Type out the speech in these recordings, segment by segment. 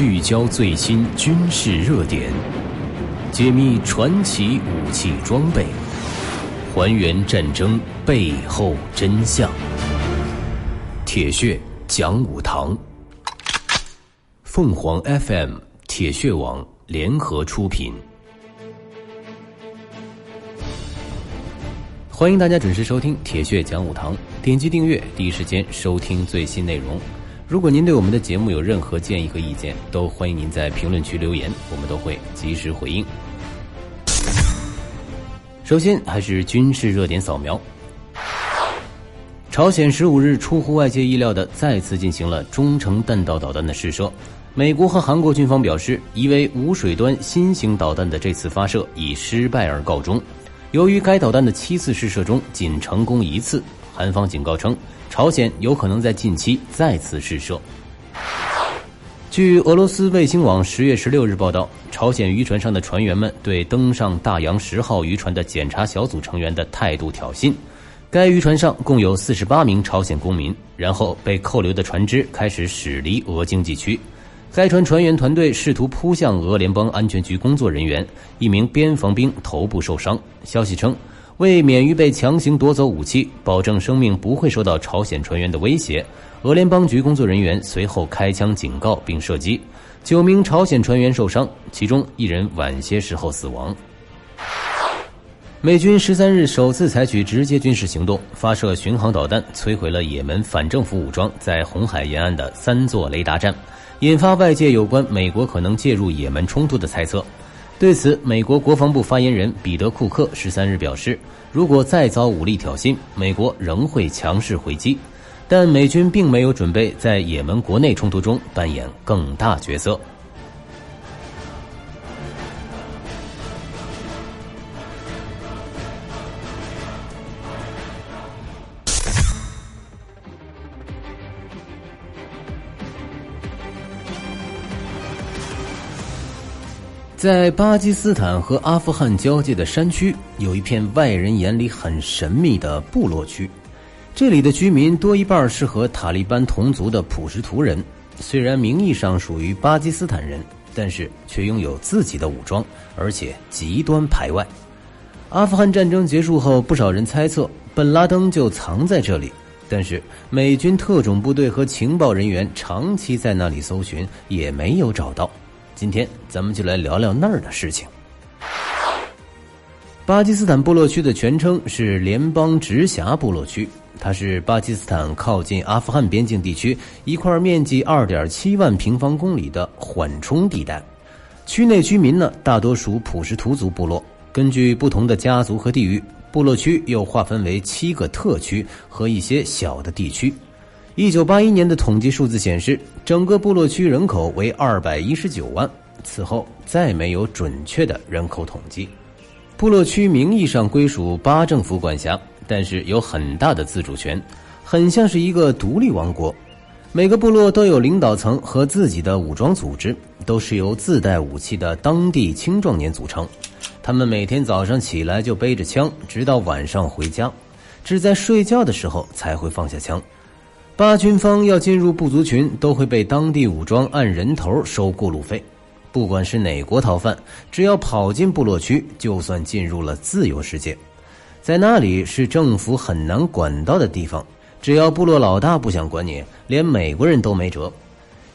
聚焦最新军事热点，解密传奇武器装备，还原战争背后真相。铁血讲武堂，凤凰 FM、铁血网联合出品。欢迎大家准时收听铁血讲武堂，点击订阅，第一时间收听最新内容。如果您对我们的节目有任何建议和意见，都欢迎您在评论区留言，我们都会及时回应。首先，还是军事热点扫描。朝鲜十五日出乎外界意料的再次进行了中程弹道导弹的试射。美国和韩国军方表示，疑为无水端新型导弹的这次发射以失败而告终。由于该导弹的七次试射中仅成功一次，韩方警告称。朝鲜有可能在近期再次试射。据俄罗斯卫星网十月十六日报道，朝鲜渔船上的船员们对登上大洋十号渔船的检查小组成员的态度挑衅。该渔船上共有四十八名朝鲜公民，然后被扣留的船只开始驶离俄经济区。该船船员团队试图扑向俄联邦安全局工作人员，一名边防兵头部受伤。消息称。为免于被强行夺走武器，保证生命不会受到朝鲜船员的威胁，俄联邦局工作人员随后开枪警告并射击，九名朝鲜船员受伤，其中一人晚些时候死亡。美军十三日首次采取直接军事行动，发射巡航导弹，摧毁了也门反政府武装在红海沿岸的三座雷达站，引发外界有关美国可能介入也门冲突的猜测。对此，美国国防部发言人彼得·库克十三日表示，如果再遭武力挑衅，美国仍会强势回击，但美军并没有准备在也门国内冲突中扮演更大角色。在巴基斯坦和阿富汗交界的山区，有一片外人眼里很神秘的部落区。这里的居民多一半是和塔利班同族的普什图人，虽然名义上属于巴基斯坦人，但是却拥有自己的武装，而且极端排外。阿富汗战争结束后，不少人猜测本拉登就藏在这里，但是美军特种部队和情报人员长期在那里搜寻，也没有找到。今天咱们就来聊聊那儿的事情。巴基斯坦部落区的全称是联邦直辖部落区，它是巴基斯坦靠近阿富汗边境地区一块面积二点七万平方公里的缓冲地带。区内居民呢，大多属普什图族部落。根据不同的家族和地域，部落区又划分为七个特区和一些小的地区。一九八一年的统计数字显示，整个部落区人口为二百一十九万。此后再没有准确的人口统计。部落区名义上归属巴政府管辖，但是有很大的自主权，很像是一个独立王国。每个部落都有领导层和自己的武装组织，都是由自带武器的当地青壮年组成。他们每天早上起来就背着枪，直到晚上回家，只在睡觉的时候才会放下枪。巴军方要进入部族群，都会被当地武装按人头收过路费。不管是哪国逃犯，只要跑进部落区，就算进入了自由世界。在那里是政府很难管到的地方。只要部落老大不想管你，连美国人都没辙。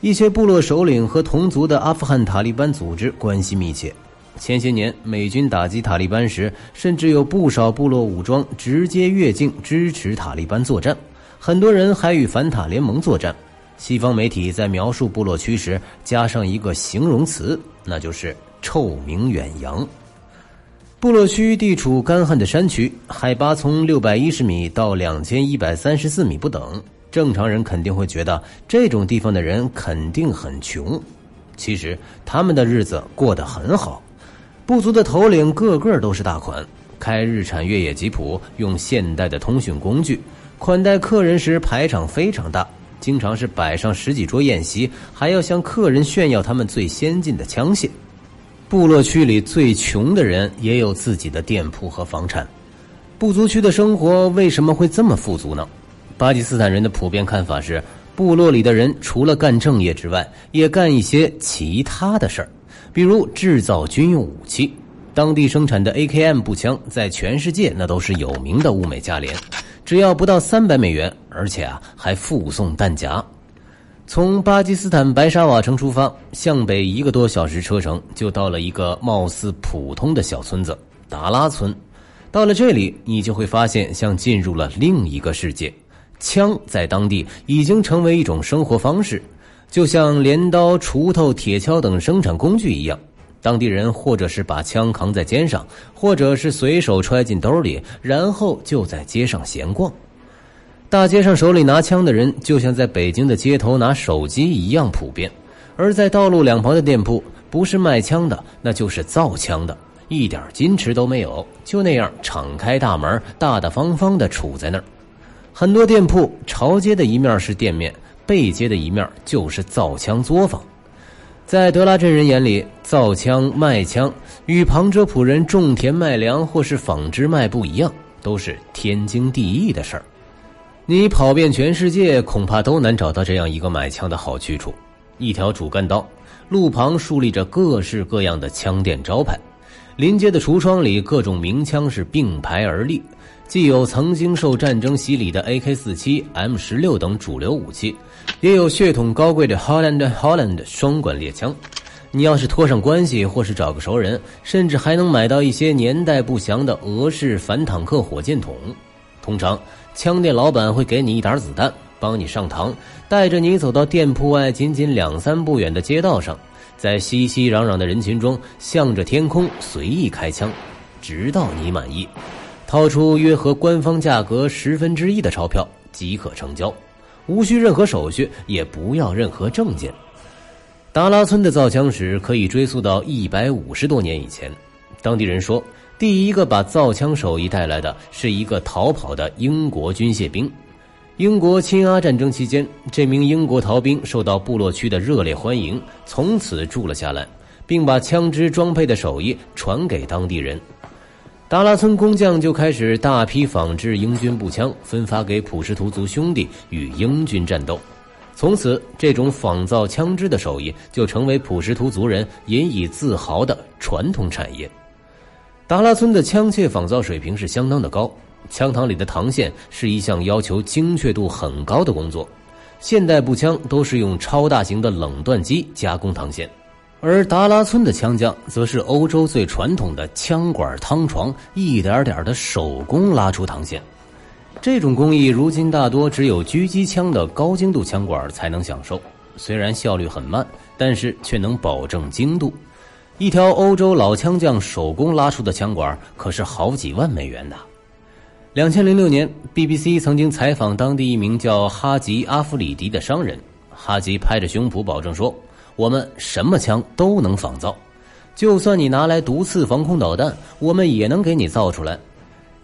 一些部落首领和同族的阿富汗塔利班组织关系密切。前些年美军打击塔利班时，甚至有不少部落武装直接越境支持塔利班作战。很多人还与反塔联盟作战。西方媒体在描述部落区时加上一个形容词，那就是“臭名远扬”。部落区地处干旱的山区，海拔从六百一十米到两千一百三十四米不等。正常人肯定会觉得这种地方的人肯定很穷，其实他们的日子过得很好。部族的头领个个都是大款，开日产越野吉普，用现代的通讯工具。款待客人时排场非常大，经常是摆上十几桌宴席，还要向客人炫耀他们最先进的枪械。部落区里最穷的人也有自己的店铺和房产。部族区的生活为什么会这么富足呢？巴基斯坦人的普遍看法是，部落里的人除了干正业之外，也干一些其他的事儿，比如制造军用武器。当地生产的 AKM 步枪在全世界那都是有名的物美价廉，只要不到三百美元，而且啊还附送弹夹。从巴基斯坦白沙瓦城出发，向北一个多小时车程，就到了一个貌似普通的小村子达拉村。到了这里，你就会发现像进入了另一个世界。枪在当地已经成为一种生活方式，就像镰刀、锄头、铁锹等生产工具一样。当地人或者是把枪扛在肩上，或者是随手揣进兜里，然后就在街上闲逛。大街上手里拿枪的人，就像在北京的街头拿手机一样普遍。而在道路两旁的店铺，不是卖枪的，那就是造枪的，一点矜持都没有，就那样敞开大门，大大方方的杵在那儿。很多店铺朝街的一面是店面，背街的一面就是造枪作坊。在德拉镇人眼里，造枪卖枪与旁遮普人种田卖粮或是纺织卖布一样，都是天经地义的事儿。你跑遍全世界，恐怕都难找到这样一个买枪的好去处。一条主干道，路旁竖立着各式各样的枪店招牌，临街的橱窗里，各种名枪是并排而立。既有曾经受战争洗礼的 AK-47、M16 等主流武器，也有血统高贵的 Holland Holland 双管猎枪。你要是托上关系，或是找个熟人，甚至还能买到一些年代不详的俄式反坦克火箭筒。通常，枪店老板会给你一打子弹，帮你上膛，带着你走到店铺外仅仅两三步远的街道上，在熙熙攘攘的人群中，向着天空随意开枪，直到你满意。掏出约合官方价格十分之一的钞票即可成交，无需任何手续，也不要任何证件。达拉村的造枪史可以追溯到一百五十多年以前。当地人说，第一个把造枪手艺带来的是一个逃跑的英国军械兵。英国侵阿战争期间，这名英国逃兵受到部落区的热烈欢迎，从此住了下来，并把枪支装配的手艺传给当地人。达拉村工匠就开始大批仿制英军步枪，分发给普什图族兄弟与英军战斗。从此，这种仿造枪支的手艺就成为普什图族人引以自豪的传统产业。达拉村的枪械仿造水平是相当的高，枪膛里的膛线是一项要求精确度很高的工作。现代步枪都是用超大型的冷锻机加工膛线。而达拉村的枪匠则是欧洲最传统的枪管汤床，一点点的手工拉出膛线。这种工艺如今大多只有狙击枪的高精度枪管才能享受。虽然效率很慢，但是却能保证精度。一条欧洲老枪匠手工拉出的枪管可是好几万美元的。两千零六年，BBC 曾经采访当地一名叫哈吉阿弗里迪的商人，哈吉拍着胸脯保证说。我们什么枪都能仿造，就算你拿来毒刺防空导弹，我们也能给你造出来。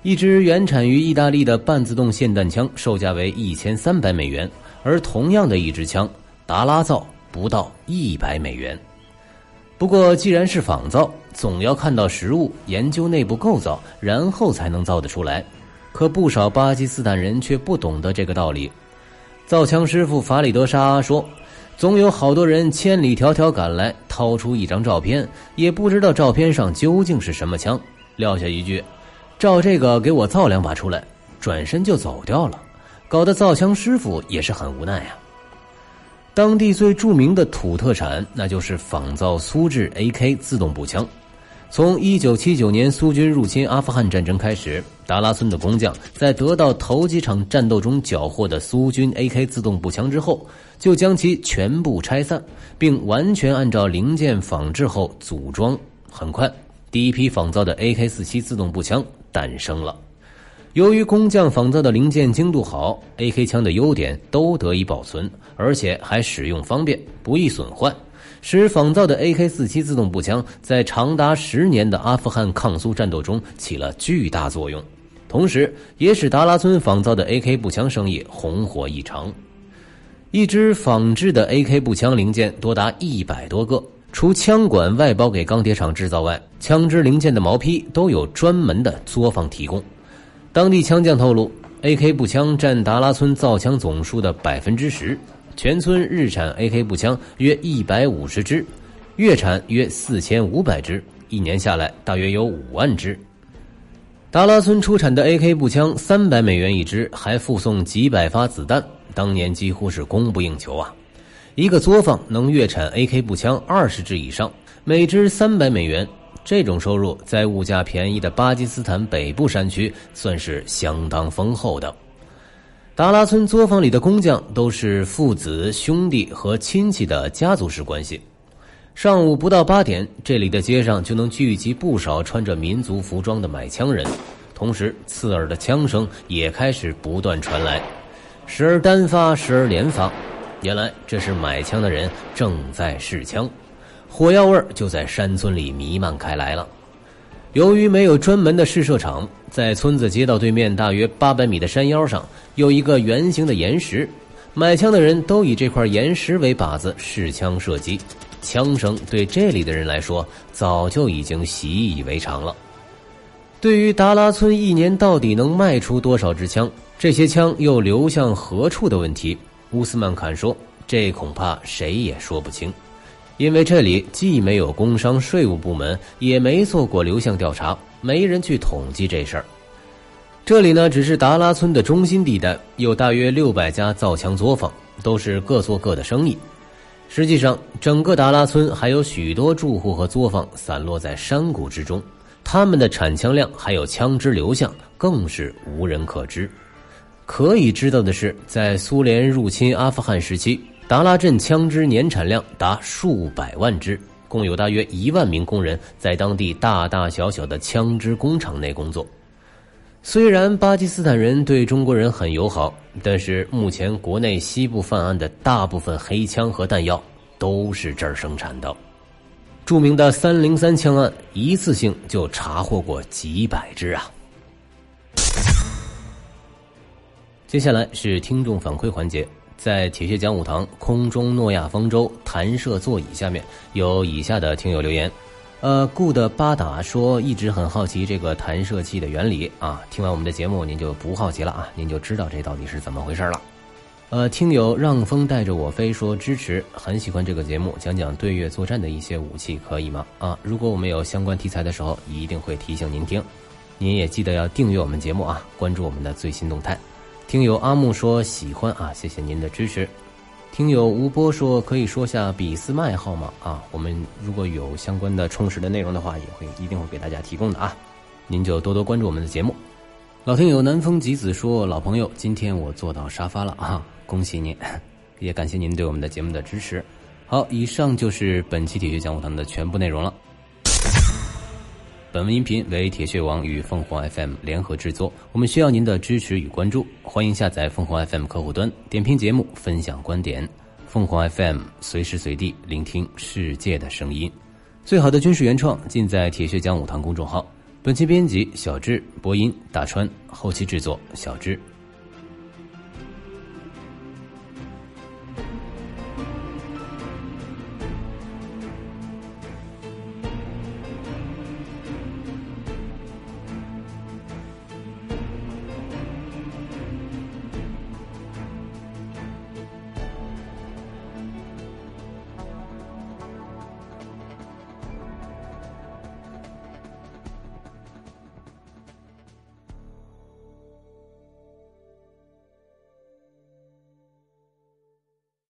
一支原产于意大利的半自动霰弹枪，售价为一千三百美元，而同样的一支枪，达拉造不到一百美元。不过，既然是仿造，总要看到实物，研究内部构造，然后才能造得出来。可不少巴基斯坦人却不懂得这个道理。造枪师傅法里德沙说。总有好多人千里迢迢赶来，掏出一张照片，也不知道照片上究竟是什么枪，撂下一句：“照这个给我造两把出来。”转身就走掉了，搞得造枪师傅也是很无奈呀。当地最著名的土特产，那就是仿造苏制 AK 自动步枪。从一九七九年苏军入侵阿富汗战争开始，达拉村的工匠在得到头几场战斗中缴获的苏军 AK 自动步枪之后，就将其全部拆散，并完全按照零件仿制后组装。很快，第一批仿造的 AK 四七自动步枪诞生了。由于工匠仿造的零件精度好，AK 枪的优点都得以保存，而且还使用方便，不易损坏。使仿造的 AK-47 自动步枪在长达十年的阿富汗抗苏战斗中起了巨大作用，同时也使达拉村仿造的 AK 步枪生意红火异常。一支仿制的 AK 步枪零件多达一百多个，除枪管外包给钢铁厂制造外，枪支零件的毛坯都有专门的作坊提供。当地枪匠透露，AK 步枪占达拉村造枪总数的百分之十。全村日产 AK 步枪约一百五十支，月产约四千五百支，一年下来大约有五万支。达拉村出产的 AK 步枪三百美元一支，还附送几百发子弹，当年几乎是供不应求啊！一个作坊能月产 AK 步枪二十支以上，每支三百美元。这种收入在物价便宜的巴基斯坦北部山区算是相当丰厚的。达拉村作坊里的工匠都是父子、兄弟和亲戚的家族式关系。上午不到八点，这里的街上就能聚集不少穿着民族服装的买枪人，同时刺耳的枪声也开始不断传来，时而单发，时而连发。原来这是买枪的人正在试枪。火药味就在山村里弥漫开来了。由于没有专门的试射场，在村子街道对面大约八百米的山腰上有一个圆形的岩石，买枪的人都以这块岩石为靶子试枪射击。枪声对这里的人来说早就已经习以为常了。对于达拉村一年到底能卖出多少支枪，这些枪又流向何处的问题，乌斯曼坎说：“这恐怕谁也说不清。”因为这里既没有工商税务部门，也没做过流向调查，没人去统计这事儿。这里呢，只是达拉村的中心地带，有大约六百家造枪作坊，都是各做各的生意。实际上，整个达拉村还有许多住户和作坊散落在山谷之中，他们的产枪量还有枪支流向更是无人可知。可以知道的是，在苏联入侵阿富汗时期。达拉镇枪支年产量达数百万支，共有大约一万名工人在当地大大小小的枪支工厂内工作。虽然巴基斯坦人对中国人很友好，但是目前国内西部犯案的大部分黑枪和弹药都是这儿生产的。著名的三零三枪案，一次性就查获过几百支啊！接下来是听众反馈环节。在铁血讲武堂空中诺亚方舟弹射座椅下面有以下的听友留言，呃，good 巴达说一直很好奇这个弹射器的原理啊，听完我们的节目您就不好奇了啊，您就知道这到底是怎么回事了。呃，听友让风带着我飞说支持，很喜欢这个节目，讲讲对越作战的一些武器可以吗？啊，如果我们有相关题材的时候，一定会提醒您听，您也记得要订阅我们节目啊，关注我们的最新动态。听友阿木说喜欢啊，谢谢您的支持。听友吴波说可以说下俾斯麦号吗？啊，我们如果有相关的充实的内容的话，也会一定会给大家提供的啊。您就多多关注我们的节目。老听友南风吉子说老朋友，今天我坐到沙发了啊，恭喜您，也感谢您对我们的节目的支持。好，以上就是本期铁血讲武堂的全部内容了。本文音频为铁血网与凤凰 FM 联合制作，我们需要您的支持与关注。欢迎下载凤凰 FM 客户端，点评节目，分享观点。凤凰 FM 随时随地聆听世界的声音，最好的军事原创尽在铁血讲武堂公众号。本期编辑小智，播音大川，后期制作小智。